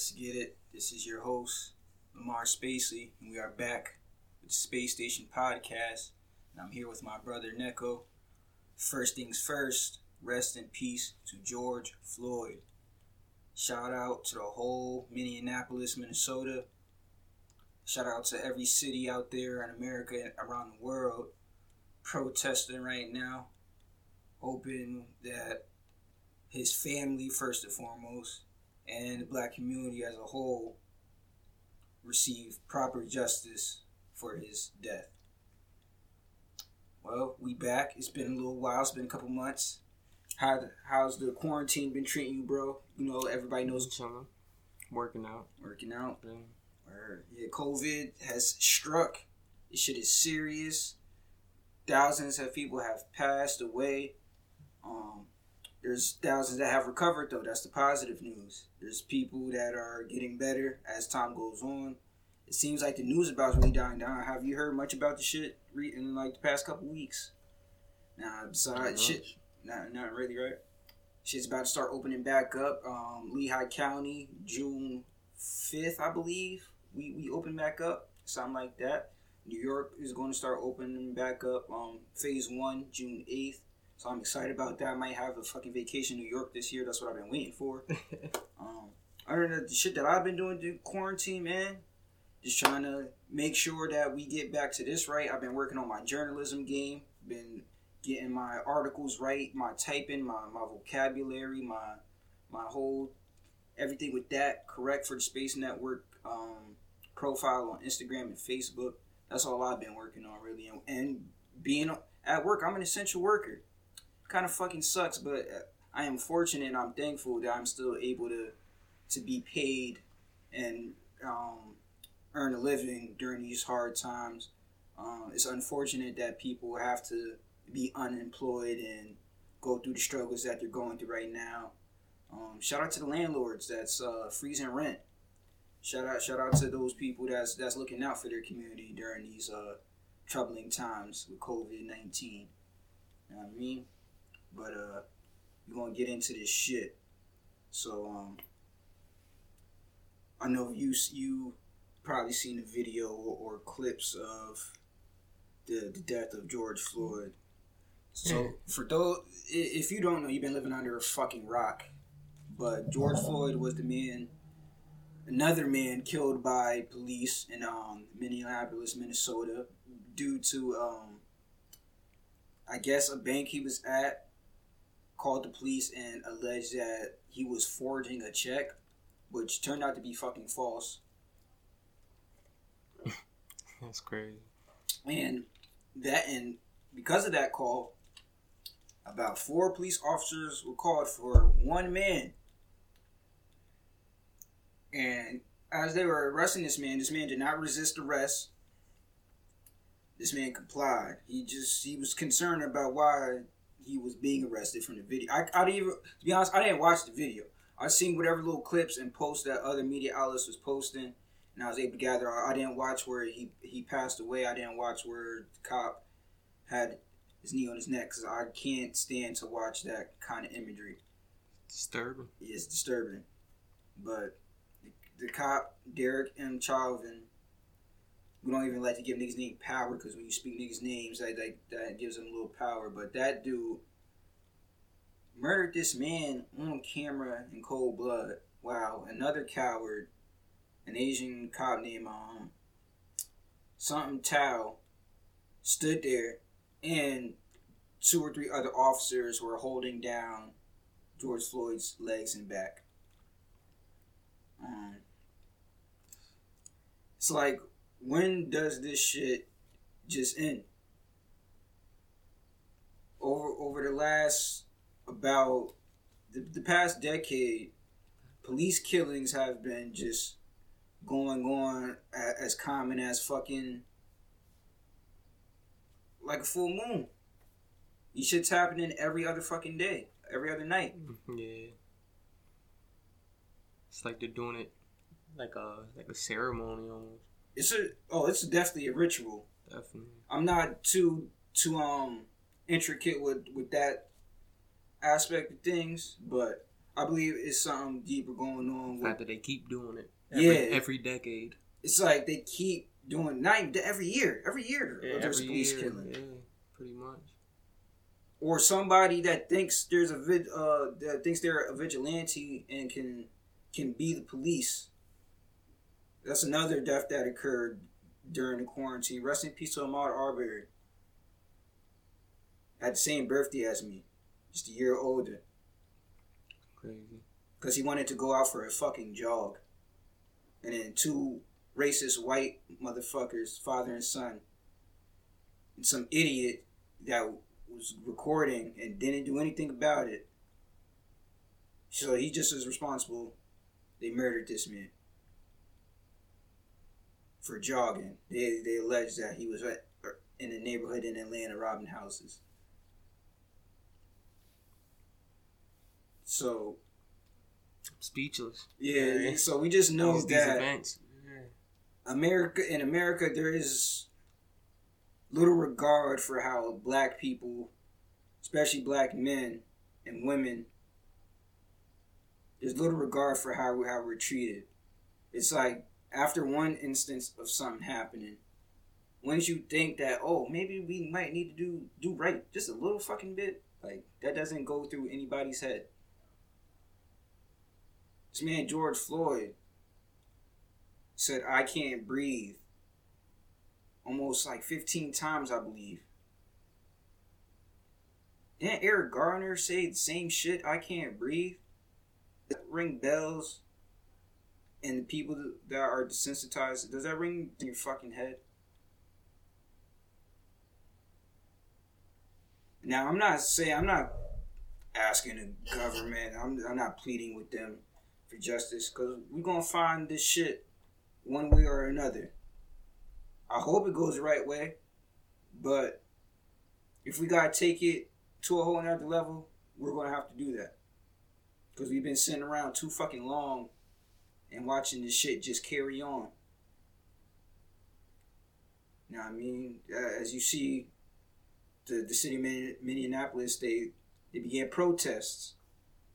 Let's get it. This is your host, Lamar Spacey, and we are back with the Space Station Podcast. And I'm here with my brother Neko. First things first, rest in peace to George Floyd. Shout out to the whole Minneapolis, Minnesota. Shout out to every city out there in America and around the world protesting right now. Hoping that his family, first and foremost, and the black community as a whole receive proper justice for his death. Well, we back. It's been a little while. It's been a couple months. How how's the quarantine been treating you, bro? You know, everybody knows chilling, working out, working out. Yeah. Or yeah, COVID has struck. This shit is serious. Thousands of people have passed away. Um, there's thousands that have recovered though. That's the positive news. There's people that are getting better as time goes on. It seems like the news about really dying down. Have you heard much about the shit in like the past couple weeks? Nah, besides shit, not not really, right? Shit's about to start opening back up. Um, Lehigh County, June fifth, I believe. We we open back up, something like that. New York is going to start opening back up. Um, phase one, June eighth. So I'm excited about that. I might have a fucking vacation in New York this year. That's what I've been waiting for. um, other than the shit that I've been doing during quarantine, man, just trying to make sure that we get back to this right. I've been working on my journalism game. Been getting my articles right, my typing, my, my vocabulary, my my whole everything with that correct for the Space Network um, profile on Instagram and Facebook. That's all I've been working on really, and, and being at work, I'm an essential worker kind of fucking sucks, but I am fortunate and I'm thankful that I'm still able to to be paid and um, earn a living during these hard times. Um, it's unfortunate that people have to be unemployed and go through the struggles that they're going through right now. Um, shout out to the landlords that's uh, freezing rent. Shout out, shout out to those people that's that's looking out for their community during these uh, troubling times with COVID nineteen. You know what I mean? But uh, we're gonna get into this shit. So um, I know you you probably seen the video or, or clips of the the death of George Floyd. So for those, if you don't know, you've been living under a fucking rock. But George Floyd was the man, another man killed by police in um, Minneapolis, Minnesota, due to um, I guess a bank he was at called the police and alleged that he was forging a check, which turned out to be fucking false. That's crazy. And that and because of that call, about four police officers were called for one man. And as they were arresting this man, this man did not resist arrest. This man complied. He just he was concerned about why he was being arrested from the video. I, I didn't even, to be honest, I didn't watch the video. I seen whatever little clips and posts that other media outlets was posting, and I was able to gather. I, I didn't watch where he he passed away. I didn't watch where the cop had his knee on his neck because I can't stand to watch that kind of imagery. Disturbing. It's disturbing, but the, the cop Derek M. Chauvin we don't even like to give niggas name power because when you speak niggas names, that, that that gives them a little power. But that dude murdered this man on camera in cold blood. Wow, another coward, an Asian cop named um something Thao, stood there, and two or three other officers were holding down George Floyd's legs and back. Um, it's like when does this shit just end? Over over the last about the, the past decade, police killings have been just going on as common as fucking like a full moon. These shit's happening every other fucking day, every other night. Yeah. It's like they're doing it like a like a ceremony almost. It's a oh, it's definitely a ritual. Definitely. I'm not too too um intricate with with that aspect of things, but I believe it's something deeper going on. With, that they keep doing it. Every, Yeah. Every decade. it's like they keep doing not even every year, every year Yeah, there's every police year. killing, Yeah, pretty much. or somebody that thinks there's a vid, uh, that thinks they're a vigilante and can can be the police. That's another death that occurred during the quarantine. Rest in peace to Ahmaud Arbery. Had the same birthday as me, just a year older. Crazy. because he wanted to go out for a fucking jog. And then two racist white motherfuckers, father and son, and some idiot that was recording and didn't do anything about it. So he just is responsible. They murdered this man for jogging. They they alleged that he was at, er, in a neighborhood in Atlanta robbing houses. So Speechless. yeah, Yeah. so we just know These- these that events. Yeah. America in America there is little regard for how black people, especially black men and women, there's little regard for how how we're treated. It's like after one instance of something happening, once you think that oh maybe we might need to do do right just a little fucking bit, like that doesn't go through anybody's head. This man George Floyd said I can't breathe almost like 15 times, I believe. Didn't Eric Garner say the same shit? I can't breathe. Ring bells. And the people that are desensitized, does that ring in your fucking head? Now, I'm not saying, I'm not asking the government, I'm, I'm not pleading with them for justice, because we're going to find this shit one way or another. I hope it goes the right way, but if we gotta take it to a whole nother level, we're gonna have to do that. Because we've been sitting around too fucking long and watching this shit just carry on. Now, I mean, uh, as you see, the, the city of Minneapolis, they, they began protests.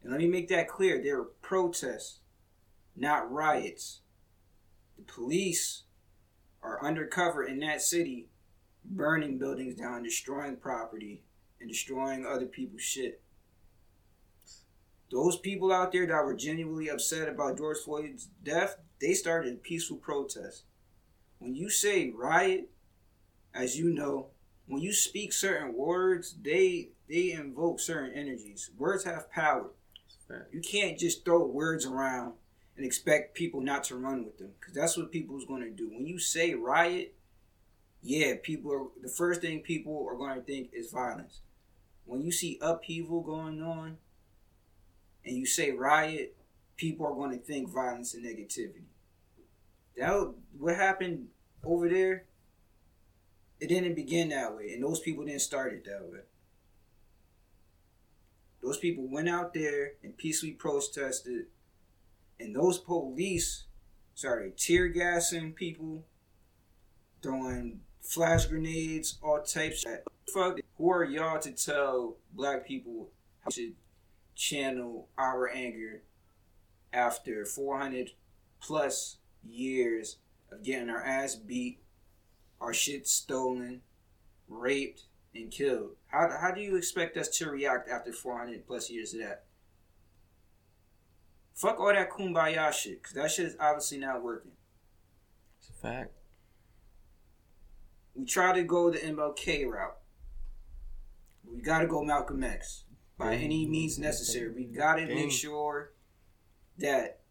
And let me make that clear they were protests, not riots. The police are undercover in that city, burning buildings down, destroying property, and destroying other people's shit. Those people out there that were genuinely upset about George Floyd's death, they started a peaceful protest. When you say riot, as you know, when you speak certain words, they they invoke certain energies. Words have power. You can't just throw words around and expect people not to run with them because that's what people's going to do. When you say riot, yeah, people are the first thing people are going to think is violence. When you see upheaval going on and you say riot, people are going to think violence and negativity. That what happened over there. It didn't begin that way, and those people didn't start it that way. Those people went out there and peacefully protested and those police started tear gassing people, throwing flash grenades, all types of fuck. Who are y'all to tell black people how to channel our anger after 400 plus years of getting our ass beat, our shit stolen, raped, and killed? How, how do you expect us to react after 400 plus years of that? Fuck all that kumbaya shit, because that shit is obviously not working. It's a fact. We try to go the MLK route. We gotta go Malcolm X by any means necessary. We gotta make sure that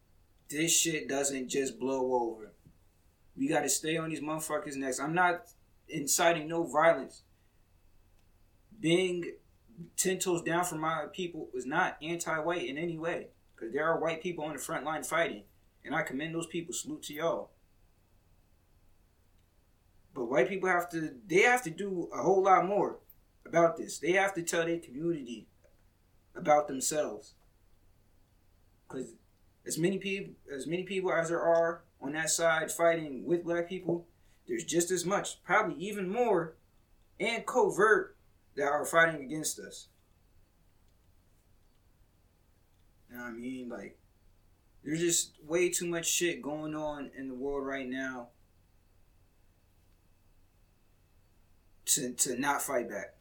this shit doesn't just blow over. We gotta stay on these motherfuckers' necks. I'm not inciting no violence. Being ten toes down for my people is not anti-white in any way. Because there are white people on the front line fighting. And I commend those people. Salute to y'all. But white people have to they have to do a whole lot more about this. They have to tell their community about themselves. Cause as many people as many people as there are on that side fighting with black people, there's just as much, probably even more, and covert that are fighting against us. You know what I mean? Like, there's just way too much shit going on in the world right now to to not fight back.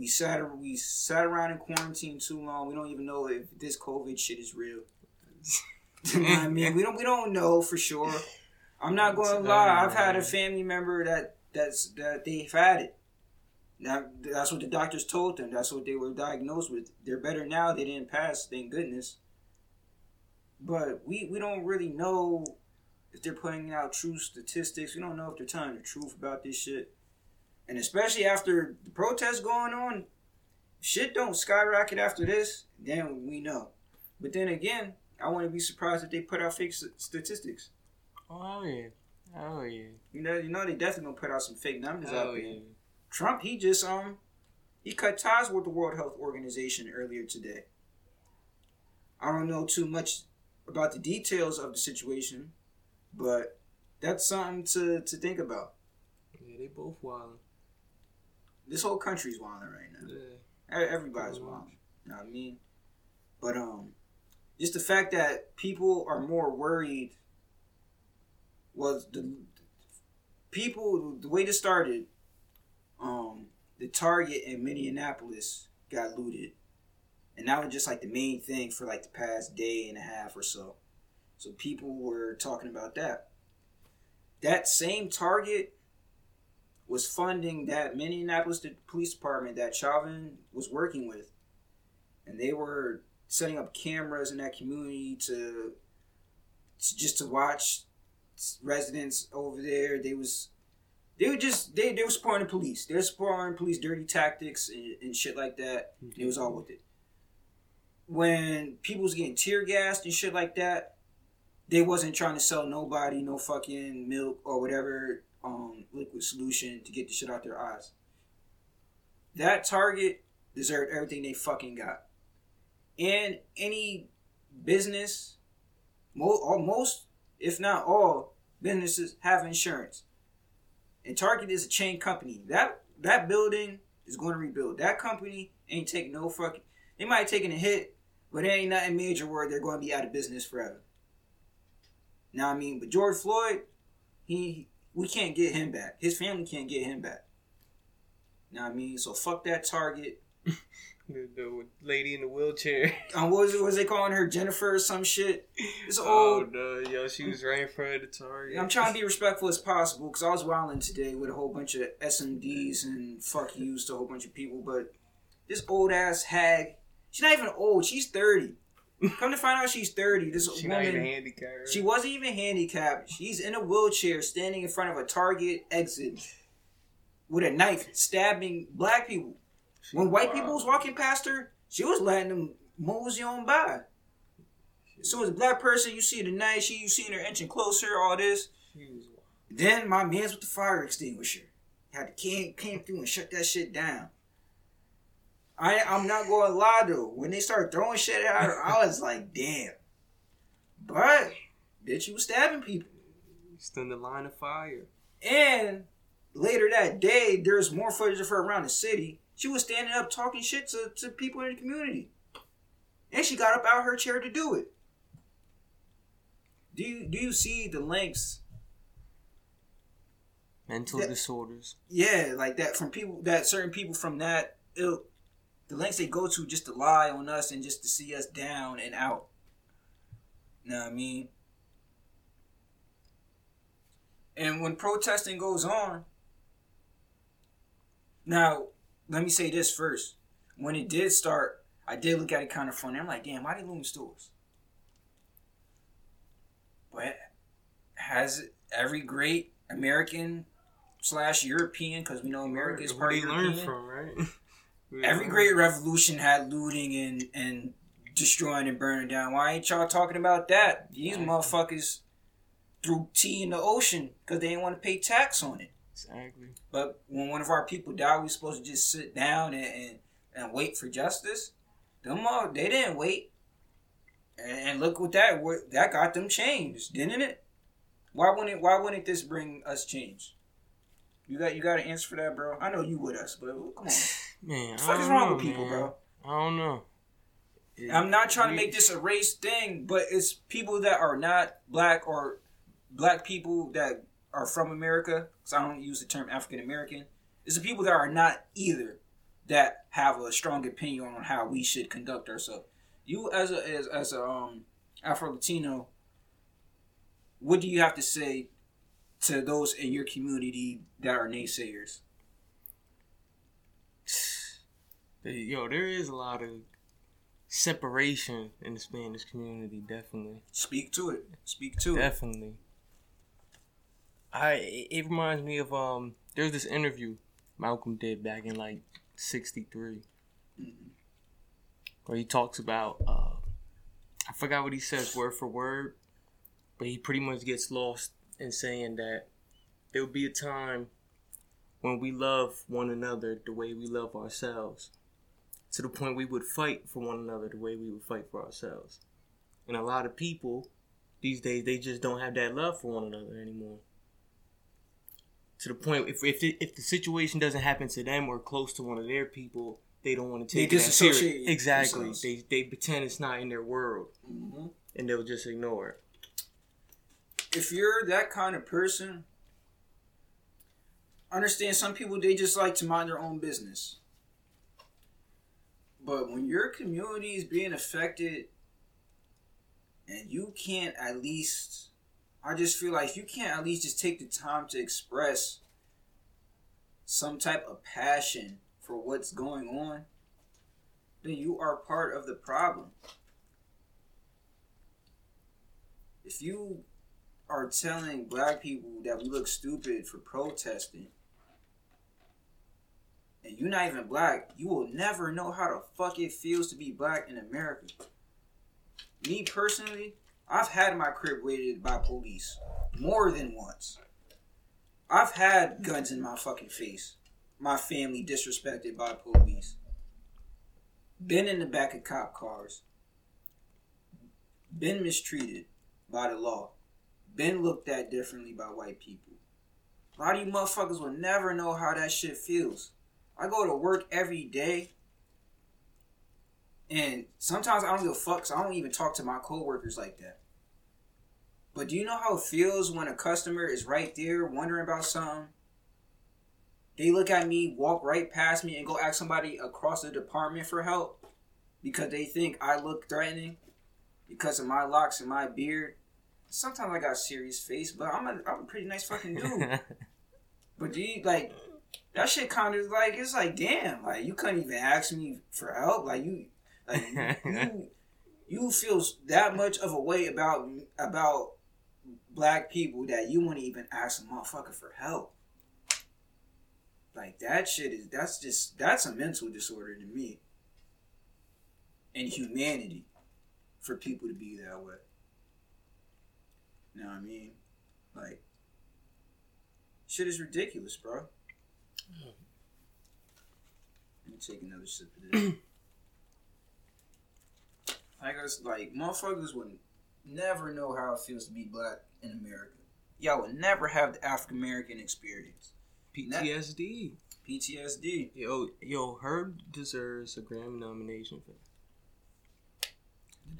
We sat we sat around in quarantine too long. We don't even know if this COVID shit is real. you know what I mean? We don't we don't know for sure. I'm not going to lie. Uh, I've had a family member that that's that they've had it. Now that's what the doctors told them. That's what they were diagnosed with. They're better now. They didn't pass. Thank goodness. But we we don't really know if they're putting out true statistics. We don't know if they're telling the truth about this shit. And especially after the protests going on, shit don't skyrocket after this, then we know. But then again, I wouldn't be surprised if they put out fake statistics. Oh yeah, oh yeah. You know, you know they definitely gonna put out some fake numbers Oh out there. yeah. Trump, he just um, he cut ties with the World Health Organization earlier today. I don't know too much about the details of the situation, but that's something to to think about. Yeah, they both wild. This whole country's wilding right now. Yeah. Everybody's wilding. You know what I mean? But um, just the fact that people are more worried was the people the way this started. Um, the Target in Minneapolis got looted, and that was just like the main thing for like the past day and a half or so. So people were talking about that. That same Target was funding that Minneapolis Police Department that Chauvin was working with, and they were setting up cameras in that community to, to just to watch residents over there. They was they were just they they were supporting the police. They were supporting police dirty tactics and, and shit like that. It was all with it. When people was getting tear gassed and shit like that, they wasn't trying to sell nobody no fucking milk or whatever um liquid solution to get the shit out their eyes. That Target deserved everything they fucking got. And any business, most, if not all, businesses have insurance. And Target is a chain company. That that building is going to rebuild. That company ain't taking no fucking. They might have taken a hit, but it ain't nothing major where they're going to be out of business forever. Now I mean, but George Floyd, he we can't get him back. His family can't get him back. Now I mean, so fuck that Target. The, the lady in the wheelchair. Um, what was it? Was they calling her Jennifer or some shit? It's Oh old. no, yo, she was right in front of the target. I'm trying to be respectful as possible because I was wilding today with a whole bunch of SMDs and fuck yous to a whole bunch of people. But this old ass hag, she's not even old. She's 30. Come to find out, she's 30. This She woman, handicapped. she wasn't even handicapped. She's in a wheelchair, standing in front of a Target exit with a knife, stabbing black people. When white people was walking past her, she was letting them mosey on by. So as a black person, you see the knife, she you seeing her inching closer, all this. She. Then my man's with the fire extinguisher. Had to came came through and shut that shit down. I I'm not gonna lie though. When they started throwing shit at her, I was like, damn. But bitch, you was stabbing people. Still in the line of fire. And later that day, there's more footage of her around the city. She was standing up talking shit to, to people in the community. And she got up out of her chair to do it. Do you do you see the lengths Mental Yeah. disorders. yeah, like that from people that certain people from that ilk, the lengths they go to just to lie on us and just to see us down and out. Know what I mean? And when protesting goes on, now let me say this first. When it did start, I did look at it kind of funny. I'm like, damn, why they looting stores? But has every great American slash European, because we know America is part European. from, right? They Every great revolution had looting and and destroying and burning down. Why ain't y'all talking about that? These Exactly. motherfuckers threw tea in the ocean because they didn't want to pay tax on it. Exactly. But when one of our people died, we supposed to just sit down and and, and wait for justice. Them all they didn't wait, and, and look what that what, that got them changed, didn't it? Why wouldn't Why wouldn't this bring us change? You got you got an answer for that, bro? I know you with us, but oh, come on. Man, What the fuck is wrong know, with people, man. bro? I don't know. I'm not trying to make this a race thing, but it's people that are not black or black people that are from America. Because I don't use the term African American. It's the people that are not either that have a strong opinion on how we should conduct ourselves. You as a as, as a um Afro Latino, what do you have to say to those in your community that are naysayers? Yo, there is a lot of separation in the Spanish community. Definitely, Speak to it. Speak to it. definitely. I it reminds me of um. There's this interview Malcolm did back in like '63, Mhm. where he talks about uh, I forgot what he says word for word, but he pretty much gets lost in saying that there will be a time when we love one another the way we love ourselves, to the point we would fight for one another the way we would fight for ourselves. And a lot of people these days they just don't have that love for one another anymore. To the point if if the, if the situation doesn't happen to them or close to one of their people, they don't want to They take it that serious. disassociate Exactly. themselves. They they pretend it's not in their world hmm and they'll just ignore it. if you're that kind of person, understand some people they just like to mind their own business. But when your community is being affected and you can't at least I just feel like you can't at least just take the time to express some type of passion for what's going on, then you are part of the problem. If you are telling black people that we look stupid for protesting, and you're not even black, you will never know how the fuck it feels to be black in America. Me personally, I've had my crib raided by police more than once. I've had guns in my fucking face. My family disrespected by police. Been in the back of cop cars. Been mistreated by the law been looked at differently by white people. A lot of you motherfuckers will never know how that shit feels. I go to work every day, and sometimes I don't give a fuck, so I don't even talk to my coworkers like that. But do you know how it feels when a customer is right there wondering about something? They look at me, walk right past me, and go ask somebody across the department for help because they think I look threatening because of my locks and my beard sometimes I got a serious face, but I'm a I'm a pretty nice fucking dude. but do you like that shit kind of like it's like damn, like you couldn't even ask me for help, like you like you you, feel that much of a way about about black people that you wouldn't even ask a motherfucker for help. Like that shit is that's just that's a mental disorder to me. And humanity for people to be that way. You know what I mean? Like, shit is ridiculous, bro. Let me take another sip of this. like, I was like, motherfuckers would never know how it feels to be black in America. Y'all would never have the African American experience. PTSD. PTSD. Yo, yo, Herb deserves a Grammy nomination for The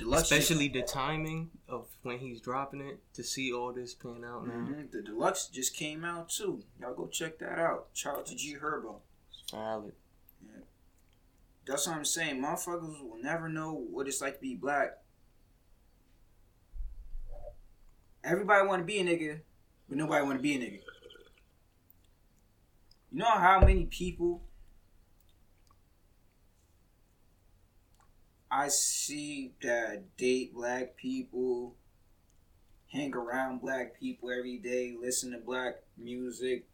deluxe shit- especially the timing of when he's dropping it to see all this pan out now. Mhm. The deluxe just came out too. Y'all go check that out. Shout out to G Herbo. Solid. valid. That's what I'm saying. Motherfuckers will never know what it's like to be black. Everybody want to be a nigga, but nobody want to be a nigga. You know how many people I see that date black people, hang around black people every day, listen to black music,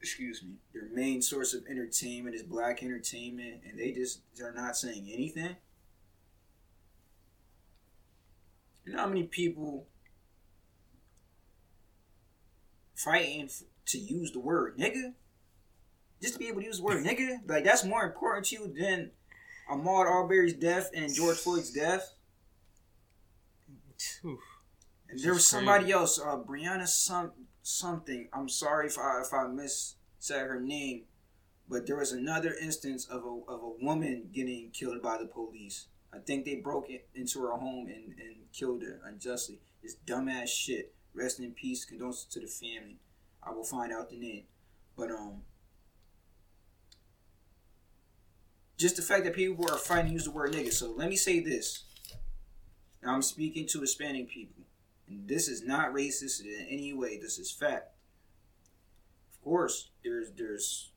excuse me, their main source of entertainment is black entertainment, and they just are not saying anything. You know how many people fighting to use the word nigga? Just to be able to use the word nigga? Like, that's more important to you than Ahmaud Arbery's death and George Floyd's death? Oof. And there was somebody crazy. else, uh, Breonna some something. I'm sorry if I if I miss said her name, But there was another instance of a of a woman getting killed by the police. I think they broke into her home and, and killed her unjustly. This dumbass shit. Rest in peace. Condolences to the family. I will find out the name. But um, just the fact that people are fighting to use the word nigga. So let me say this. I'm speaking to Hispanic people, and this is not racist in any way. This is fact. Of course, there's there's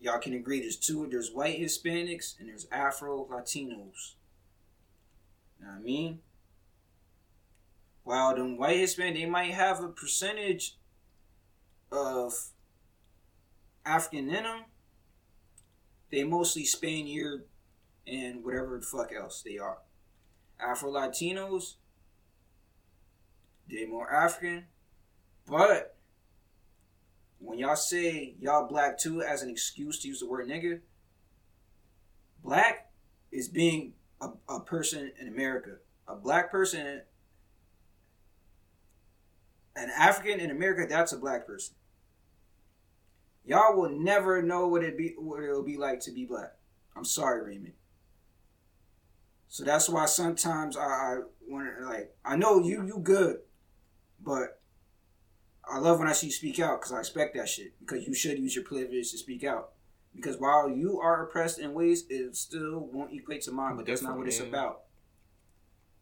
y'all can agree. There's two. There's white Hispanics and there's Afro Latinos. Know what I mean? While them white Hispanic, they might have a percentage of African in them. They mostly Spaniard and whatever the fuck else they are. Afro Latinos, they more African, but when y'all say y'all black too as an excuse to use the word nigga, black is being a, a person in America. A black person, an African in America, that's a black person. Y'all will never know what it be what it'll be like to be black. I'm sorry, Raymond. So that's why sometimes I, I want to like I know you you good, but I love when I see you speak out because I expect that shit because you should use your privilege to speak out. Because while you are oppressed in ways, it still won't equate to mine, but that's not what it's about.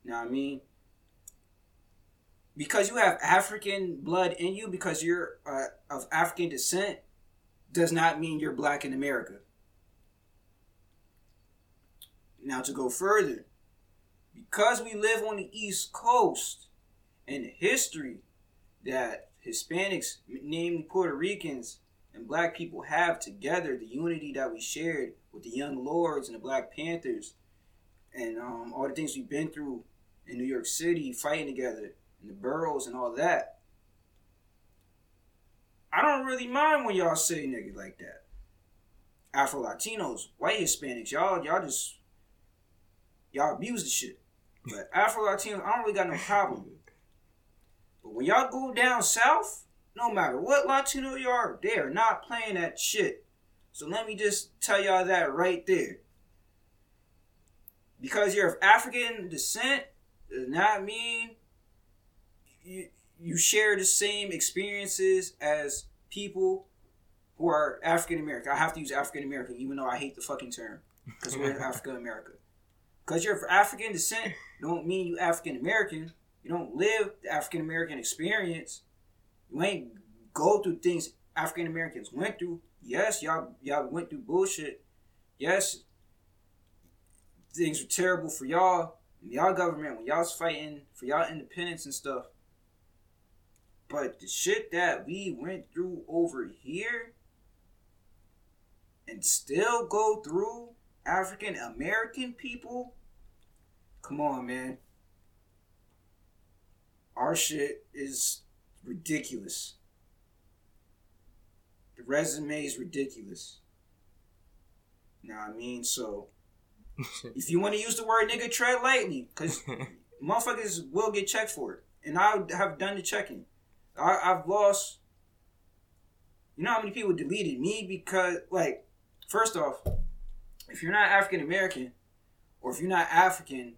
You know what I mean? Because you have African blood in you, because you're uh, of African descent, does not mean you're black in America. Now, to go further, because we live on the East Coast and history that Hispanics, namely Puerto Ricans, and black people have together, the unity that we shared with the Young Lords and the Black Panthers, and um, all the things we've been through in New York City, fighting together, in the boroughs and all that. I don't really mind when y'all say nigga like that. Afro Latinos, white Hispanics, y'all, y'all just y'all abuse the shit. But Afro Latinos, I don't really got no problem with. But when y'all go down south, no matter what Latino you are, they are not playing that shit. So let me just tell y'all that right there. Because you're of African descent does not mean you, you share the same experiences as people who are African American. I have to use African American, even though I hate the fucking term, because we're in Africa America. Because you're of African descent, don't mean you African American. You don't live the African American experience. You ain't go through things African Americans went through. Yes, y'all y'all went through bullshit. Yes, things were terrible for y'all. Y'all government when y'all was fighting for y'all independence and stuff. But the shit that we went through over here and still go through African American people, come on, man. Our shit is ridiculous. The resume is ridiculous. Know what I mean? So, if you want to use the word nigga, tread lightly, because motherfuckers will get checked for it. And I have done the checking. I, I've lost. You know how many people deleted me because, like, first off, if you're not African American, or if you're not African,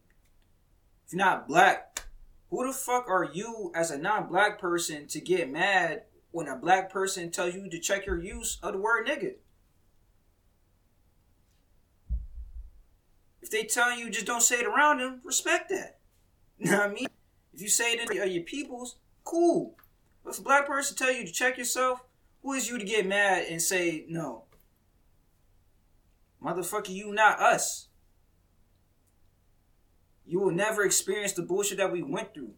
if you're not black, who the fuck are you as a non-black person to get mad when a black person tells you to check your use of the word nigga? If they tell you just don't say it around them, respect that. You know what I mean? If you say it to your peoples, cool. But if a black person tell you to check yourself, who is you to get mad and say no? Motherfucker, you not us. You will never experience the bullshit that we went through.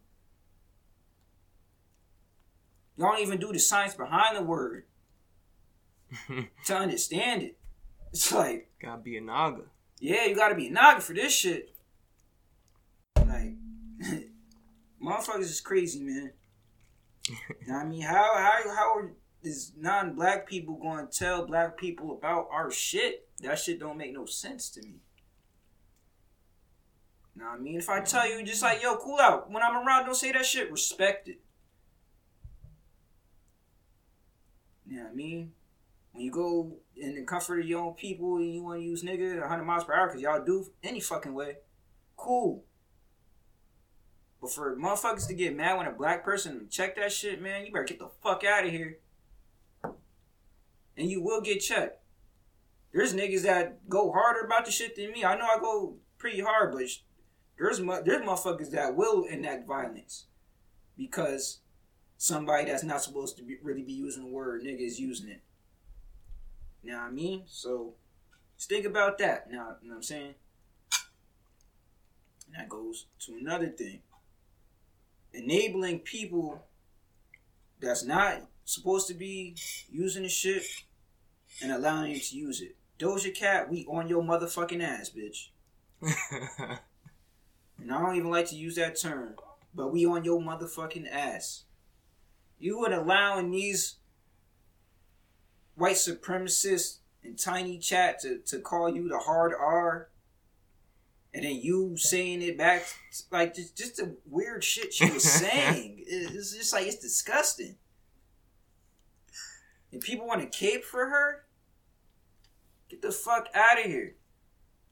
Y'all don't even do the science behind the word to understand it. It's like gotta be a naga. Yeah, you gotta be a naga for this shit. Like, motherfuckers is crazy, man. I mean, how how how is non-black people going to tell black people about our shit? That shit don't make no sense to me. Now I mean, if I tell you just like, yo, cool out. When I'm around, don't say that shit. Respect it. You know I mean? when you go in the comfort of your own people and you want to use nigga 100 miles per hour because y'all do any fucking way, cool. But for motherfuckers to get mad when a black person check that shit, man, you better get the fuck out of here. And you will get checked. There's niggas that go harder about the shit than me. I know I go pretty hard, but there's there's motherfuckers that will enact violence because somebody that's not supposed to be, really be using the word nigga is using it. Now I mean? So just think about that. Now, you know what I'm saying? And that goes to another thing. Enabling people that's not supposed to be using the shit and allowing you to use it. Doja Cat, we on your motherfucking ass, bitch. and I don't even like to use that term, but we on your motherfucking ass. You would allowing these white supremacists and Tinychat to, to call you the hard R and then you saying it back like just, just the weird shit she was saying. it's just like it's disgusting. And people want to cape for her? Get the fuck out of here.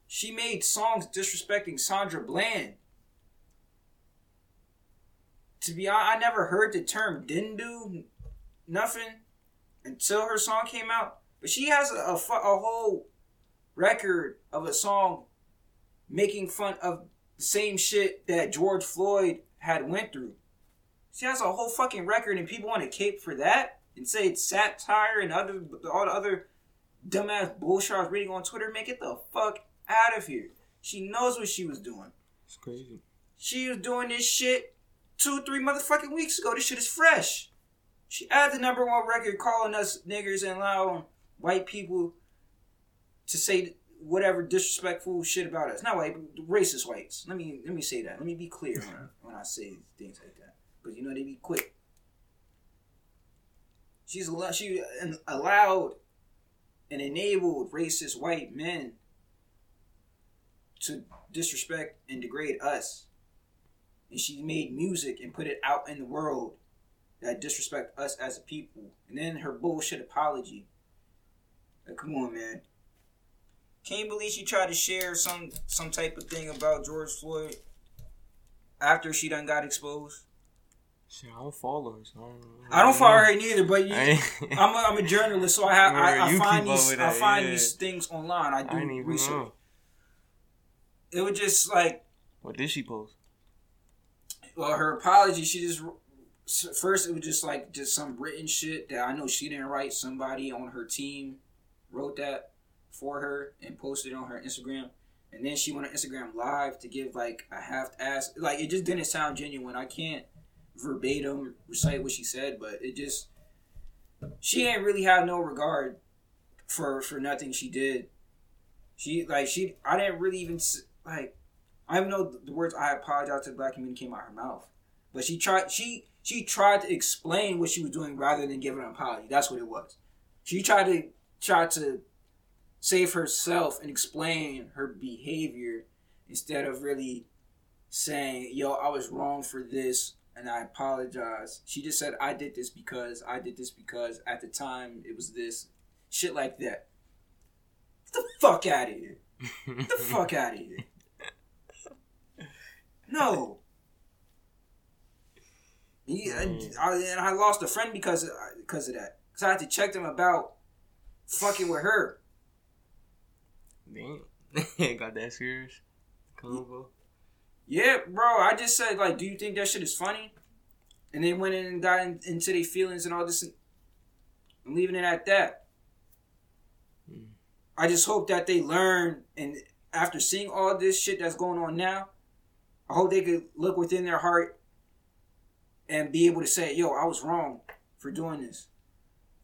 She made songs disrespecting Sandra Bland. To be honest, I never heard the term didn't do nothing until her song came out. But she has a, a, a whole record of a song making fun of the same shit that George Floyd had went through. She has a whole fucking record, and people want to cape for that and say it's satire and other all the other dumbass bullshit I was reading on Twitter. Man, get the fuck out of here. She knows what she was doing. It's crazy. She was doing this shit two, three motherfucking weeks ago. This shit is fresh. She had the number one record calling us niggers and allowing white people to say whatever disrespectful shit about us. Not white, racist whites. Let me let me say that. Let me be clear when, when I say things like that. Because you know they be quick. She's allowed, she allowed and enabled racist white men to disrespect and degrade us. And she made music and put it out in the world that disrespect us as a people. And then her bullshit apology. Like, come on, man. Can't believe she tried to share some some type of thing about George Floyd after she done got exposed. Shit, I don't follow her. So I, don't, I don't follow her neither, but you, I'm, a, I'm a journalist, so I have I, I find these I find yeah. these things online. I do I research. Know. It was just like. What did she post? Well, her apology. She just first it was just like just some written shit that I know she didn't write. Somebody on her team wrote that for her and posted it on her Instagram. And then she went on Instagram live to give like a half ass like it just didn't sound genuine. I can't verbatim recite what she said, but it just she ain't really have no regard for for nothing she did. She like she I didn't really even like I even know the words I apologize to the black community came out her mouth. But she tried she she tried to explain what she was doing rather than giving an apology. That's what it was. She tried to try to save herself and explain her behavior instead of really saying, "Yo, I was wrong for this and I apologize." She just said, "I did this because I did this because at the time it was this shit like that." Get the fuck out of here! Get the fuck out of here! No. Yeah, and I, and I lost a friend because uh, of, because of that. Because I had to check them about fucking with her. Damn. Got that serious? Convo? Yeah, bro. I just said, like, do you think that shit is funny? And they went in and got in, into their feelings and all this. And I'm leaving it at that. Mm. I just hope that they learn and after seeing all this shit that's going on now, I hope they could look within their heart and be able to say, yo, I was wrong for doing this.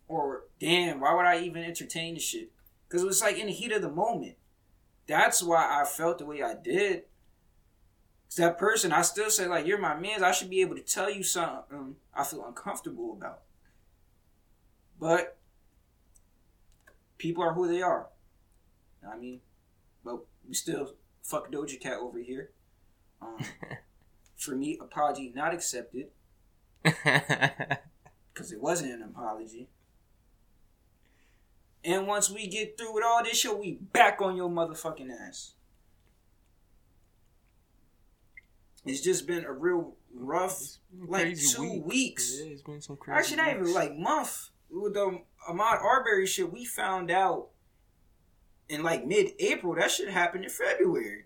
Or, damn, why would I even entertain this shit? Because it was like in the heat of the moment. That's why I felt the way I did. Cause that person, I still say, like, you're my man. I should be able to tell you something I feel uncomfortable about. But people are who they are. I mean, but we still fuck Doja Cat over here. Um, for me, apology not accepted. Because it wasn't an apology. And once we get through with all this shit, we back on your motherfucking ass. It's just been a real rough, like two week. weeks. Yeah, it's been some crazy. Actually, not even like month. With the Ahmaud Arbery shit, we found out in like mid-April. That shit happened in February.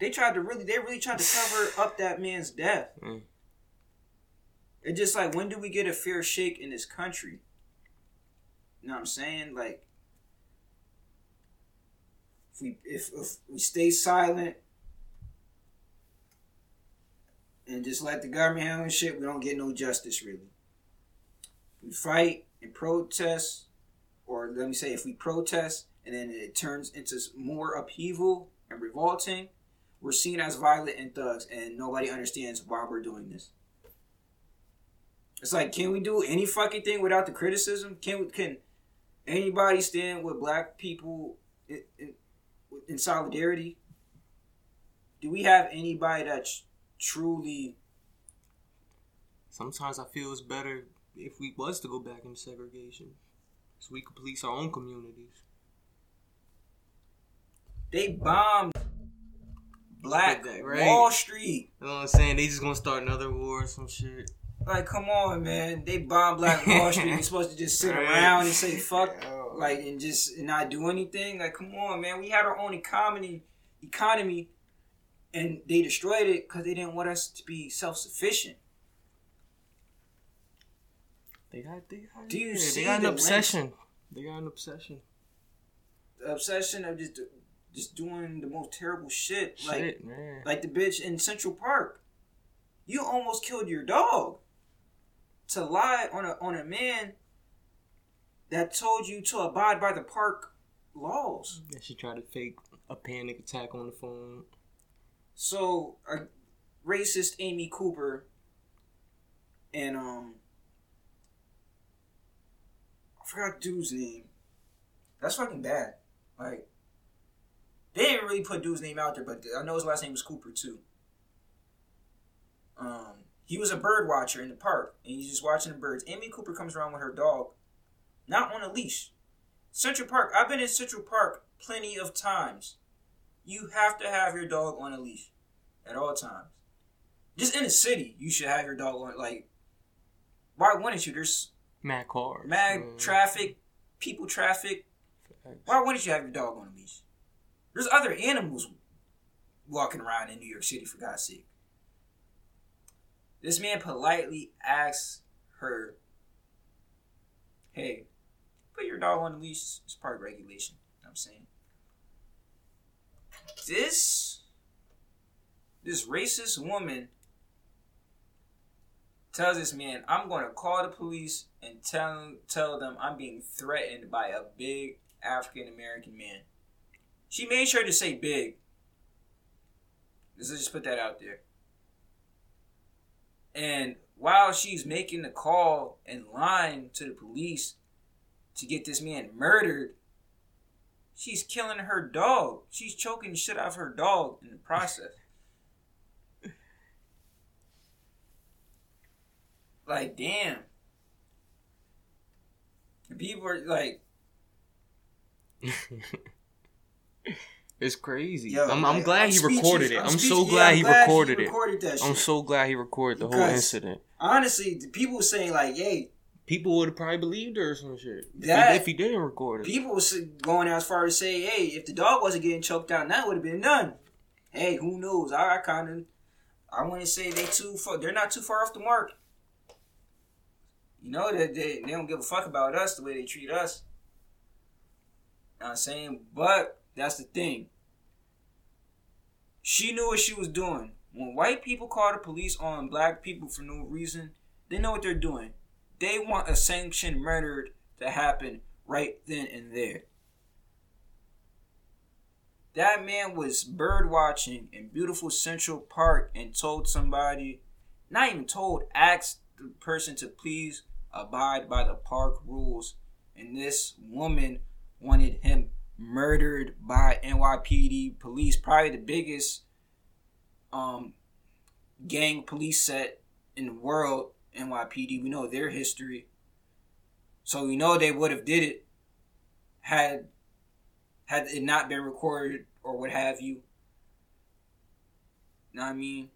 They tried to really, they really tried to cover up that man's death. Mm. It's just like, when do we get a fair shake in this country? You know what I'm saying? Like, if we if, if we stay silent and just let the government handle shit, we don't get no justice really. We fight and protest, or let me say, if we protest and then it turns into more upheaval and revolting, we're seen as violent and thugs, and nobody understands why we're doing this. It's like, can we do any fucking thing without the criticism? Can we, can anybody stand with black people in, in, in solidarity? Do we have anybody that's truly Sometimes I feel it's better if we was to go back into segregation, so we could police our own communities. they bombed Black Right. Wall Street? You know what I'm saying? They just gonna start another war or some shit. Like, come on, man. They bombed Black Wall Street. You're supposed to just sit around and say fuck, Yo. like, and just not do anything. Like, come on, man. We had our own economy, economy, and they destroyed it because they didn't want us to be self sufficient. They got, they got, Do you yeah, see they got an the obsession. They got an obsession. The obsession of just just doing the most terrible shit, like man. like the bitch in Central Park. You almost killed your dog to lie on a on a man that told you to abide by the park laws. Yeah, she tried to fake a panic attack on the phone. So a racist Amy Cooper and um I forgot dude's name. That's fucking bad. Like they didn't really put dude's name out there, but I know his last name was Cooper too. Um, he was a bird watcher in the park, and he's just watching the birds. Amy Cooper comes around with her dog, not on a leash. Central Park. I've been in Central Park plenty of times. You have to have your dog on a leash at all times. Just in the city, you should have your dog on. Like, why wouldn't you? There's Mad cars. mad man. traffic, people traffic. Why wouldn't you have your dog on a leash? There's other animals walking around in New York City, for God's sake. This man politely asks her, Hey, put your dog on a leash. It's part of regulation. You know I'm saying? This, this racist woman tells this man, I'm going to call the police and tell, tell them I'm being threatened by a big African American man. She made sure to say big. Let's just put that out there. And while she's making the call and lying to the police to get this man murdered, she's killing her dog. She's choking shit out of her dog in the process. like, damn. People are like, it's crazy. Yo, I'm, like, I'm glad he speechless. recorded it. I'm, so glad Yeah, he I'm recorded it. recorded that I'm so glad he recorded the whole incident. Honestly, the people were saying like, "Hey, People would have probably believed her or some shit. If he- That- if he didn't record it. people was going as far as say, hey, if the dog wasn't getting choked out, that would have been done. Hey, who knows? I, I kind of, I want to say they too far. They're not too far off the mark. You know that they, they don't give a fuck about us the way they treat us. Know what I'm saying, but that's the thing. She knew what she was doing. When white people call the police on black people for no reason, they know what they're doing. They want a sanctioned murder to happen right then and there. That man was bird watching in beautiful Central Park and told somebody, not even told, asked the person to please abide by the park rules. And this woman wanted him murdered by NYPD police, probably the biggest um, gang police set in the world. NYPD, we know their history. So we know they would have did it had had it not been recorded or what have you. What I mean?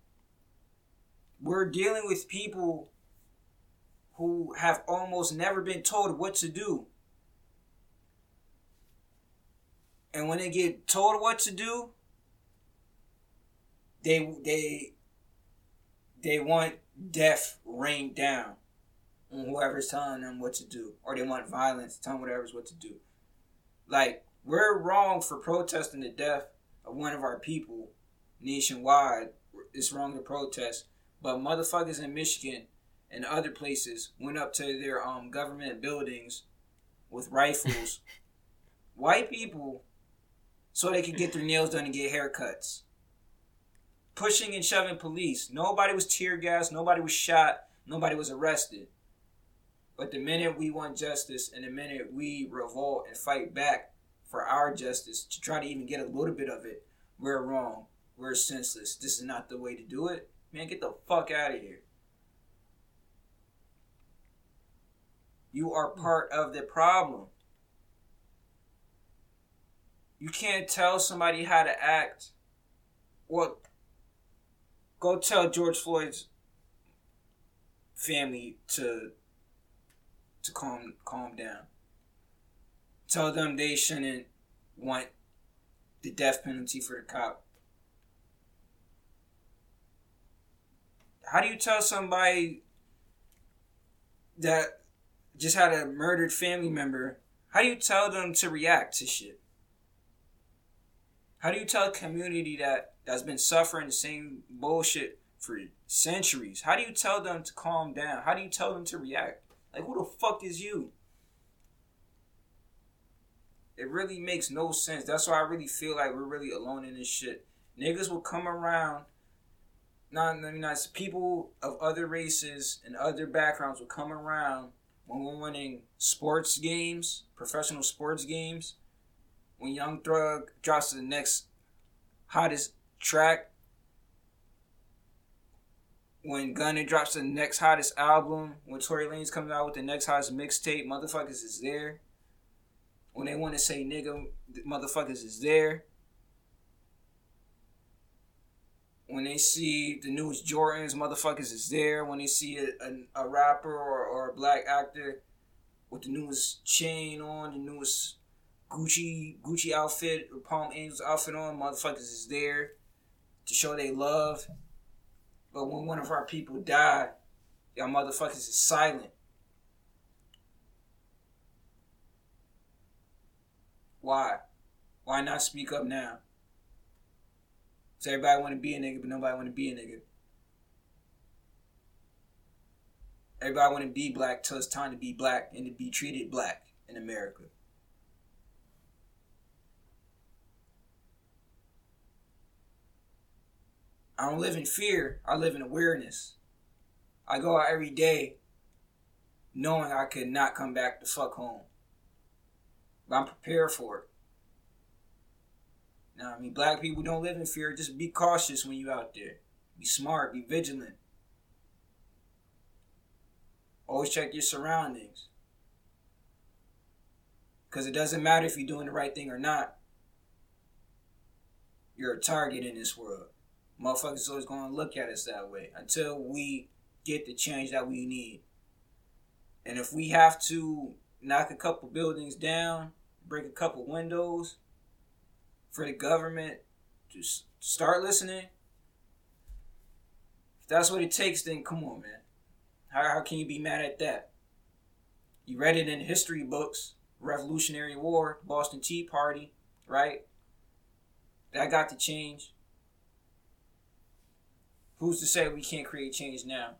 We're dealing with people who have almost never been told what to do. And when they get told what to do, they they they want death rained down on whoever's telling them what to do, or they want violence, tell them whatever's what to do. Like we're wrong for protesting the death of one of our people nationwide. It's wrong to protest, but motherfuckers in Michigan and other places went up to their um government buildings with rifles. White people, so they could get their nails done and get haircuts pushing and shoving police. Nobody was tear gassed. Nobody was shot. Nobody was arrested. But the minute we want justice and the minute we revolt and fight back for our justice to try to even get a little bit of it, we're wrong. We're senseless. This is not the way to do it. Man, get the fuck out of here. You are part of the problem. You can't tell somebody how to act. Well, go tell George Floyd's family to to calm calm down. Tell them they shouldn't want the death penalty for the cop. How do you tell somebody that just had a murdered family member? How do you tell them to react to shit? How do you tell a community that that's been suffering the same bullshit for centuries. How do you tell them to calm down? How do you tell them to react? Like, who the fuck is you? It really makes no sense. That's why I really feel like we're really alone in this shit. Niggas will come around. Not, I mean, not people of other races and other backgrounds will come around when we're winning sports games, professional sports games. When Young Thug drops the next hottest track when Gunna drops the next hottest album, when Tory Lanez comes out with the next hottest mixtape, motherfuckers is there. When they want to say nigga, motherfuckers is there. When they see the newest Jordans, motherfuckers is there. When they see a, a, a rapper or, or a black actor with the newest chain on, the newest Gucci Gucci outfit or Palm Angels outfit on, motherfuckers is there to show they love. But when one of our people died, y'all motherfuckers is silent. Why? Why not speak up now? Does everybody want to be a nigga, but nobody want to be a nigga. Everybody want to be black till it's time to be black and to be treated black in America. I don't live in fear. I live in awareness. I go out every day knowing I could not come back to fuck home. But I'm prepared for it. Now, I mean, black people don't live in fear. Just be cautious when you out there. Be smart. Be vigilant. Always check your surroundings. Because it doesn't matter if you're doing the right thing or not. You're a target in this world motherfuckers always gonna look at us that way until we get the change that we need. And if we have to knock a couple buildings down, break a couple windows for the government to start listening, if that's what it takes, then come on, man. How, how can you be mad at that? You read it in history books Revolutionary War, Boston Tea Party, right? That got to change. Who's to say we can't create change now?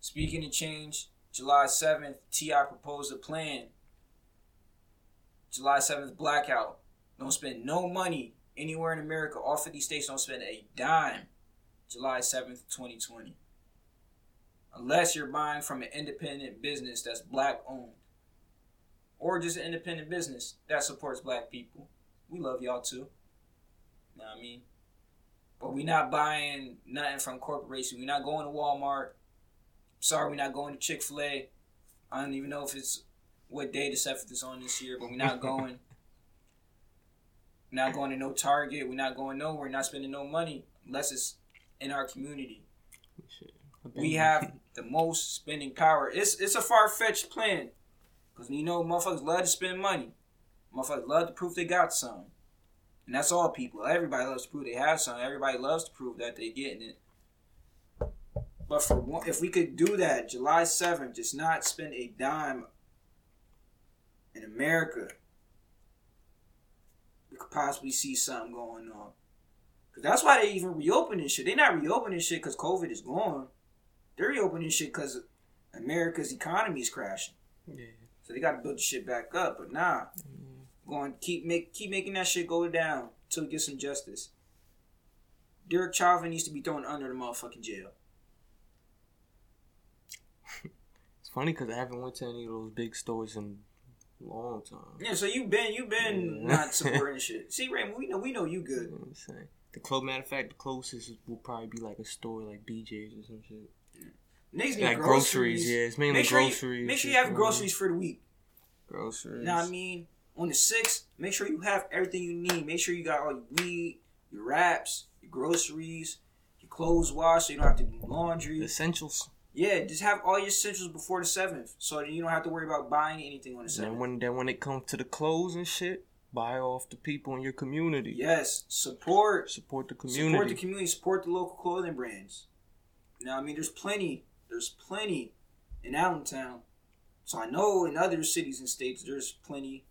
Speaking of change, July 7th, T.I. proposed a plan. July 7th, blackout. Don't spend no money anywhere in America. All 50 states don't spend a dime. July 7th, 2020. Unless you're buying from an independent business that's black owned. Or just an independent business that supports black people. We love y'all too. Know what I mean? But we're not buying nothing from corporation. We're not going to Walmart. Sorry, we're not going to Chick fil A. I don't even know if it's what day the seventh is on this year, but we're not going. we're not going to no Target. We're not going nowhere. We're not spending no money unless it's in our community. We have the most spending power. It's it's a far fetched plan, cause you know motherfuckers love to spend money. Motherfuckers love to prove they got some, and that's all people. Everybody loves to prove they have something. Everybody loves to prove that they're getting it. But for one, if we could do that, July seventh, just not spend a dime in America, we could possibly see something going on. Cause that's why they even reopening shit. They not reopening shit because COVID is gone. They're reopening shit because America's economy is crashing. Yeah. So they got to build the shit back up. But nah, going keep make keep making that shit go down until we get some justice. Derek Chauvin needs to be thrown under the motherfucking jail. It's funny because I haven't went to any of those big stores in a long time. Yeah, so you've been you've been Yeah. not supporting shit. See, Raymond, we know we know you You good. know what I'm saying? The close, matter of fact, the closest will probably be like a store like BJ's or some shit. Niggas need Like groceries. groceries, yeah. It's mainly Make sure, groceries. you, make sure you have groceries for the week. Groceries. You know what I mean? On the sixth, make sure you have everything you need. Make sure you got all your weed, your wraps, your groceries, your clothes washed so you don't have to do laundry. essentials. Yeah, just have all your essentials before the seventh, so you don't have to worry about buying anything on the And then seventh. when then when it comes to the clothes and shit, buy off the people in your community. Yes, support, Support the community. support the community, support the local clothing brands. Now, I mean, there's plenty, there's plenty in Allentown. So I know in other cities and states there's plenty.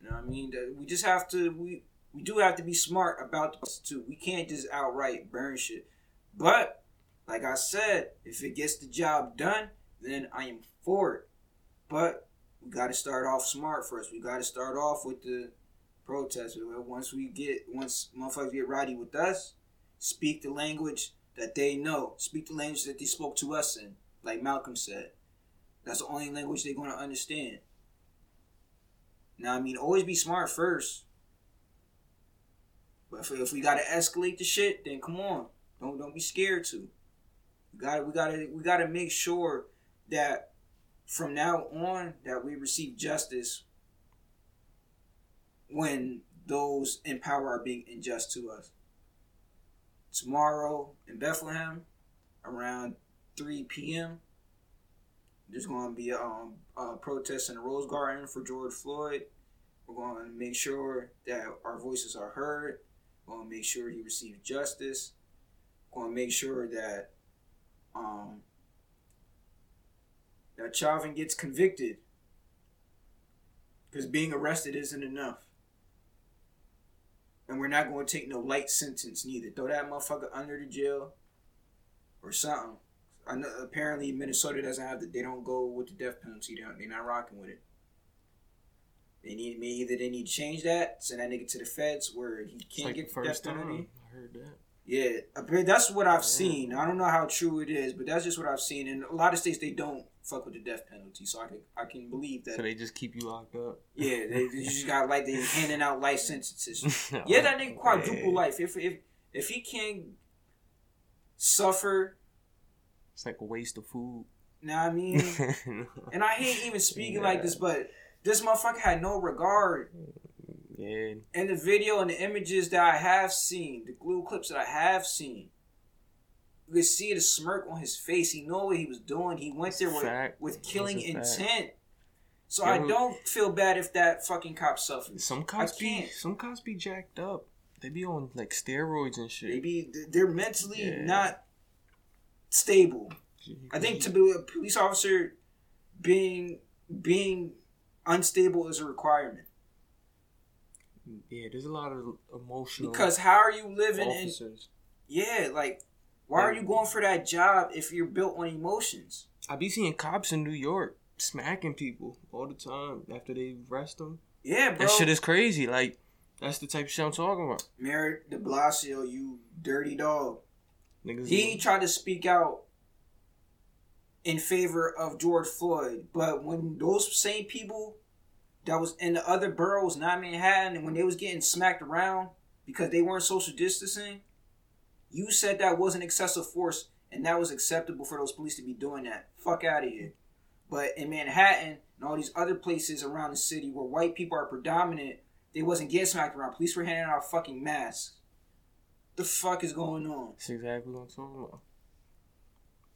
You know what I mean? We just have to we we do have to be smart about the too. We can't just outright burn shit. But like I said, if it gets the job done, then I am for it. But we got to start off smart first. We got to start off with the protest. Once we get once motherfuckers get rowdy with us, speak the language that they know. Speak the language that they spoke to us in, like Malcolm said. That's the only language they're to understand. Now, I mean, always be smart first. But if, if we got to escalate the shit, then come on, don't don't be scared to. We got we got to we got to make sure that from now on that we receive justice when those in power are being unjust to us. Tomorrow in Bethlehem, around 3 p.m., there's going to be a, um, a protest in the Rose Garden for George Floyd. We're going to make sure that our voices are heard. We're going to make sure he receives justice. We're going to make sure that um, that Chauvin gets convicted. Because being arrested isn't enough. And we're not going to take no light sentence neither. Throw that motherfucker under the jail or something. I know apparently Minnesota doesn't have the. They don't go with the death penalty. They're not rocking with it. They need me either. They need to change that, send that nigga to the feds where he can't like get the death penalty. time I heard that. Yeah, that's what I've seen. I don't know how true it is, but that's just what I've seen. And a lot of states, they don't fuck with the death penalty, so I can I can believe that. So they just keep you locked up. yeah, they, they just got like they handing out life sentences. Yeah, that nigga quadruple life. If if if he can't suffer, It's like a waste of food. now I mean, and I hate even speaking like this, but this motherfucker had no regard. yeah, In the video and the images that I have seen, the glue clips that I have seen, you can see the smirk on his face. He know what he was doing. He went there with, Fact. with killing intent. So Yeah, I don't feel bad if that fucking cop suffers. some cops be some cops be jacked up. They be on like steroids and shit. Maybe they're mentally Yeah. not stable. I think to be a police officer, being being unstable is a requirement. yeah, there's a lot of emotional Because how are you living in? officers. Yeah, like why are you going for that job if you're built on emotions? I be seeing cops in New York smacking people all the time after they arrest them. Yeah, bro. That shit is crazy. Like that's the type of shit I'm talking about. Mayor De Blasio, you dirty dog. Niggas. He tried to speak out in favor of George Floyd, but when those same people that was in the other boroughs, not Manhattan, and when they was getting smacked around because they weren't social distancing, you said that wasn't excessive force and that was acceptable for those police to be doing that. Fuck out of here. But in Manhattan and all these other places around the city where white people are predominant, they wasn't getting smacked around. Police were handing out fucking masks. The fuck is going on? That's exactly what I'm talking about.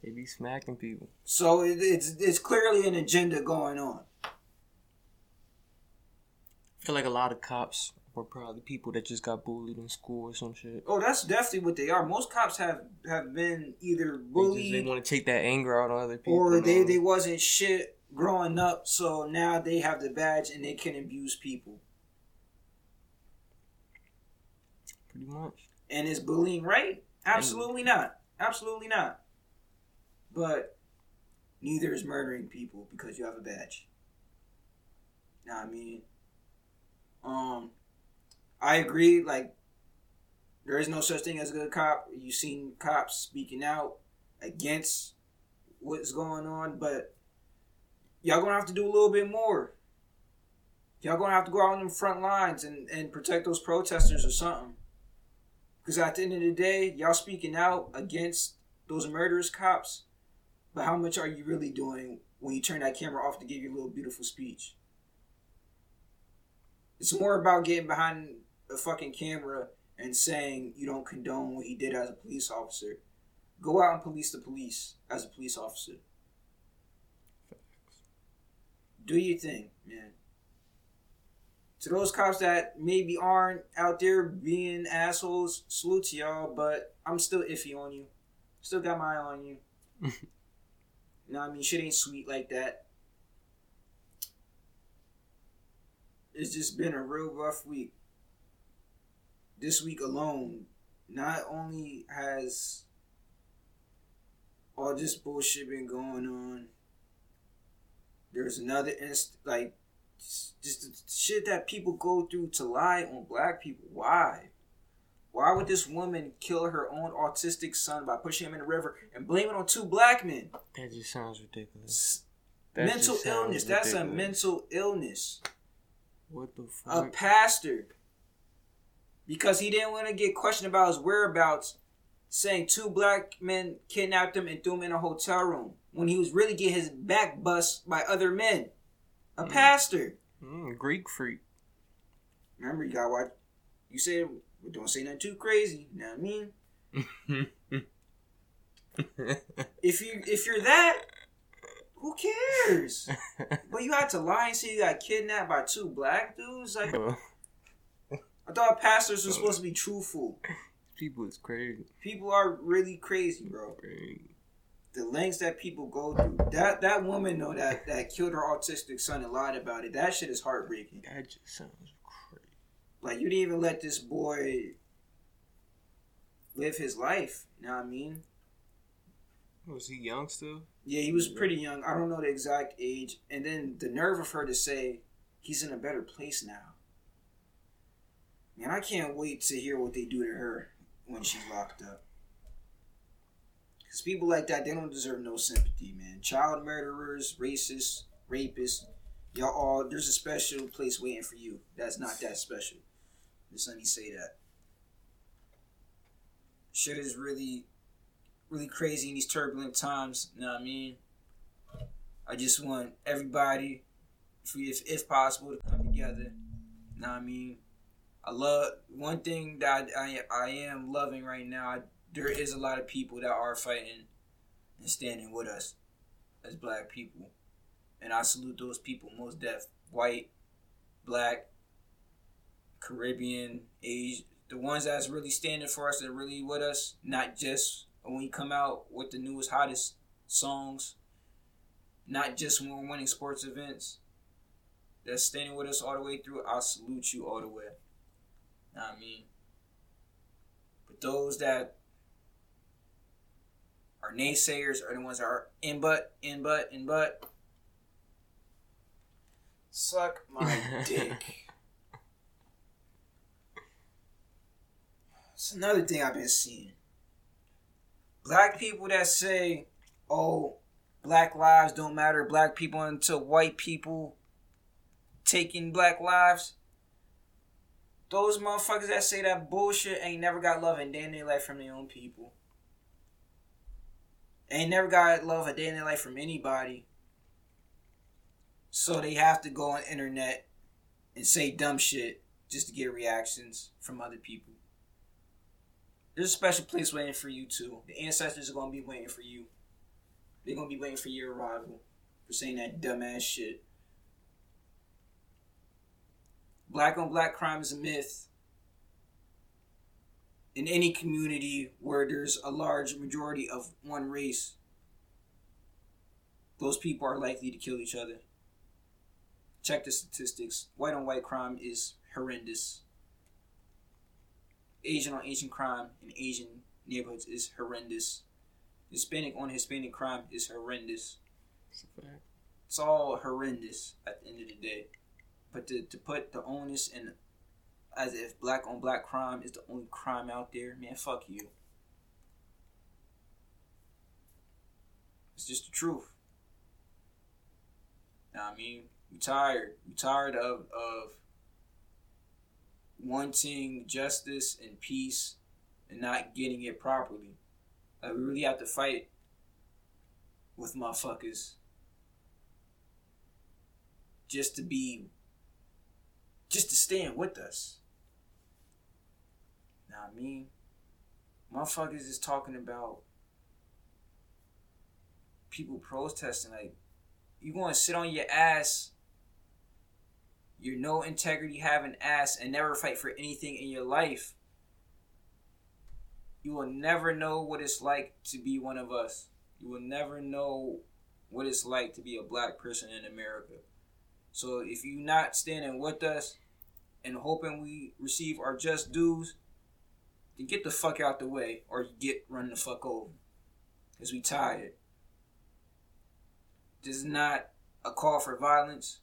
They be smacking people. So it, it's it's clearly an agenda going on. I feel like a lot of cops were probably people that just got bullied in school or some shit. Oh, that's definitely what they are. Most cops have have been either They, just, bullied they want to take that anger out on other people. or they all. they wasn't shit growing up, so now they have the badge and they can abuse people. pretty much. And is bullying right? Absolutely not. Absolutely not. But neither is murdering people because you have a badge. Know I mean? Um I agree, like there is no such thing as a good cop. You've seen cops speaking out against what's going on, but y'all gonna have to do a little bit more. Y'all gonna have to go out on the front lines and, and protect those protesters or something. Because at the end of the day, y'all speaking out against those murderous cops, but how much are you really doing when you turn that camera off to give your little beautiful speech? It's more about getting behind a fucking camera and saying you don't condone what he did as a police officer. Go out and police the police as a police officer. Do your thing, man. To those cops that maybe aren't out there being assholes, salute to y'all, but I'm still iffy on you. Still got my eye on you. you know what I mean? Shit ain't sweet like that. It's just been a real rough week. This week alone, not only has all this bullshit been going on, there's another inst like just the shit that people go through to lie on black people. Why? Why would this woman kill her own autistic son by pushing him in the river and blame it on two black men? That just sounds ridiculous. That mental just sounds illness. That's a mental illness. What the A pastor. Because he didn't want to get questioned about his whereabouts, saying two black men kidnapped him and threw him in a hotel room when he was really getting his back bust by other men. A Mm. pastor. Mm, Greek freak. Remember, you got what you said. Don't say nothing too crazy. You know what I mean? If you if you're that, who cares? but you had to lie and say you got kidnapped by two black dudes. Like I thought pastors were supposed to be truthful. People is crazy. People are really crazy, bro. Crazy. The lengths that people go through. That that woman though that that killed her autistic son and lied about it. That shit is heartbreaking. That just sounds crazy. Like you didn't even let this boy live his life. You know what I mean? Was he young still? Yeah, he was pretty young. I don't know the exact age. And then the nerve of her to say he's in a better place now. Man, I can't wait to hear what they do to her when she's locked up. Because people like that, they don't deserve no sympathy, man. Child murderers, racists, rapists, y'all all, there's a special place waiting for you. That's not that special. Just let me say that. Shit is really really crazy in these turbulent times. You know what I mean? I just want everybody, if, if possible, to come together. You know what I mean? I love one thing that I, I, I am loving right now. I, there is a lot of people that are fighting and standing with us as black people, and I salute those people most deaf, white, black, Caribbean, Asian, the ones that's really standing for us and really with us, not just when we come out with the newest, hottest songs, not just when we're winning sports events, that's standing with us all the way through, I salute you all the way. I mean? But those that are naysayers are the ones that are in but, in but, in but. Suck my dick. It's another thing I've been seeing. Black people that say, oh, black lives don't matter, black people until white people taking black lives. Those motherfuckers that say that bullshit ain't never got love a day in their life from their own people. Ain't never got love a day in their life from anybody. So they have to go on internet and say dumb shit just to get reactions from other people. There's a special place waiting for you too. The ancestors are gonna be waiting for you. They're gonna be waiting for your arrival for saying that dumbass shit. Black on black crime is a myth. In any community where there's a large majority of one race, those people are likely to kill each other. Check the statistics. White on white crime is horrendous. Asian on Asian crime in Asian neighborhoods is horrendous. Hispanic on Hispanic crime is horrendous. It's all horrendous at the end of the day. But to, to put the onus in as if black on black crime is the only crime out there, man, fuck you. It's just the truth. Now, I mean, we tired. We tired of of wanting justice and peace and not getting it properly. Like we really have to fight with motherfuckers just to be just to stand with us. Now I mean motherfuckers is talking about people protesting like you gonna sit on your ass you're no integrity having ass and never fight for anything in your life. You will never know what it's like to be one of us. You will never know what it's like to be a black person in america. So if you're not standing with us and hoping we receive our just dues get the fuck out the way or you get run the fuck over because we tired this is not a call for violence.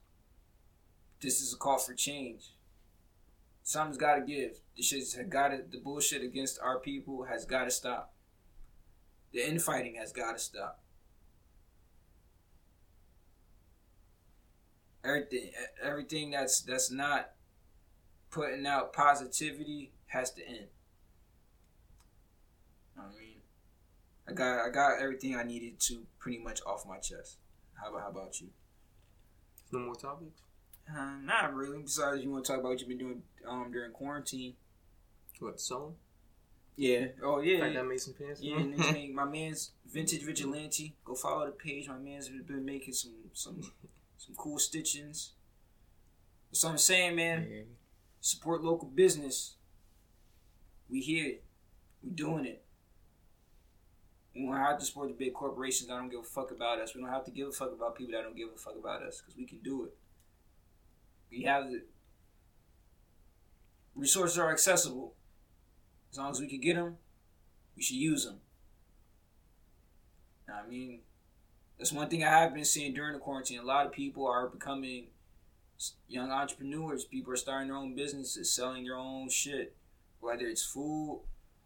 This is a call for change. Something's got to give. This shit's got to. The bullshit against our people has got to stop. The infighting has got to stop. Everything, everything that's that's not putting out positivity has to end. I mean, I got I got everything I needed to pretty much off my chest. How about how about you? No more topics. Uh, not really. Besides, you want to talk about what you've been doing um during quarantine? What sewing? Yeah. Oh yeah. Like that Mason pants. Yeah, my man's vintage vigilante. Go follow the page. My man's been making some some some cool stitchings. So I'm saying, man, Yeah. support local business. We here. We doing it. We don't have to support the big corporations that don't give a fuck about us. We don't have to give a fuck about people that don't give a fuck about us because we can do it. We have the resources are accessible. As long as we can get them, we should use them. I mean, that's one thing I have been seeing during the quarantine. A lot of people are becoming young entrepreneurs. People are starting their own businesses, selling their own shit, whether it's food,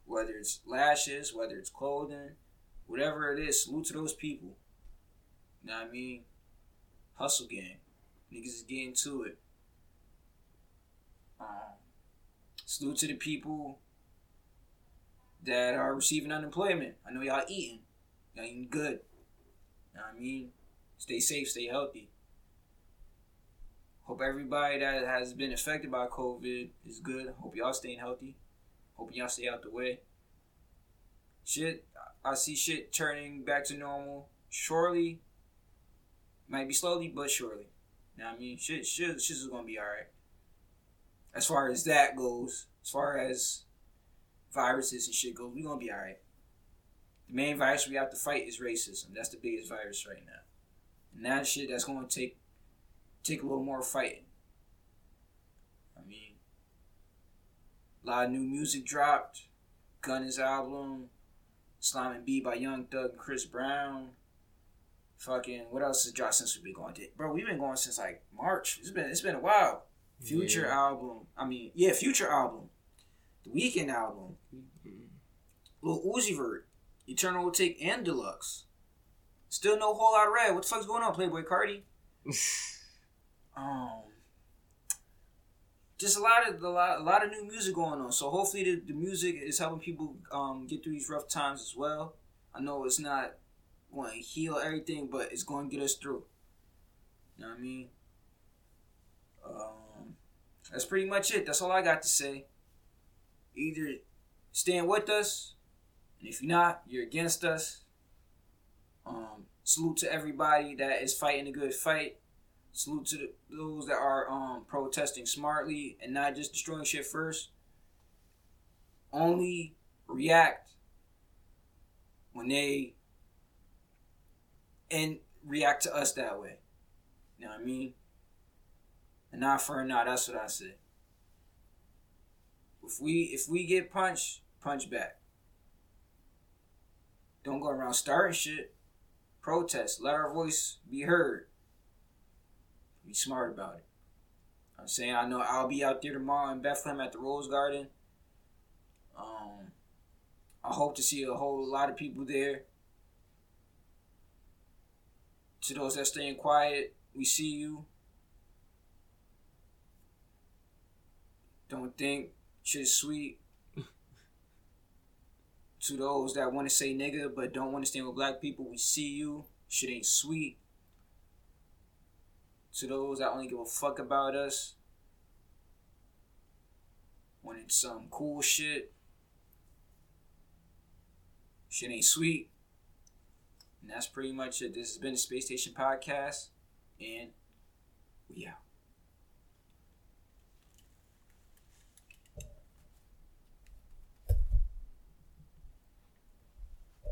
whether it's lashes, whether it's clothing, whatever it is. Salute to those people. You know what I mean? Hustle game. Niggas is getting to it. Um, salute to the people that are receiving unemployment. I know y'all eating. Y'all eating good. You know what I mean? Stay safe, stay healthy. Hope everybody that has been affected by COVID is good. Hope y'all staying healthy. Hope y'all stay out the way. Shit, I see shit turning back to normal. Surely, might be slowly, but surely. You know what I mean? Shit, shit, shit is gonna be alright. As far as that goes, as far as viruses and shit goes, we gonna be alright. The main virus we have to fight is racism. That's the biggest virus right now. And that shit that's gonna take take a little more fighting. I mean a lot of new music dropped. Gunna's album, Slime and B by Young Thug and Chris Brown. Fucking what else has dropped since we've been going? To Bro, we've been going since like March. It's been it's been a while. Future Yeah. album. I mean, yeah, Future album. The Weeknd album. Mhm. Lil Uzi Vert, Eternal Atake and Deluxe. Still no Whole Lotta Red. What the fuck's going on, Playboi Carti? Um, just a lot of a lot, a lot of new music going on. So hopefully the, the music is helping people um, get through these rough times as well. I know it's not going to heal everything, but it's going to get us through. You know what I mean? Um, that's pretty much it. That's all I got to say. Either stand with us, and if you're not, you're against us. Um, salute to everybody that is fighting a good fight. Salute to the, those that are um, protesting smartly and not just destroying shit first. Only react when they and react to us that way. You know what I mean? And not for a not. That's what I said. If we if we get punched, punch back. Don't go around starting shit. Protest. Let our voice be heard. Be smart about it. I'm saying I know I'll be out there tomorrow in Bethlehem at the Rose Garden. Um, I hope to see a whole lot of people there. To those that staying quiet, we see you. Don't think shit sweet. to those that want to say nigga but don't want to stand with black people, we see you. Shit ain't sweet. To those that only give a fuck about us, when it's some cool shit, shit ain't sweet. And that's pretty much it. This has been the Space Station Podcast, and we out.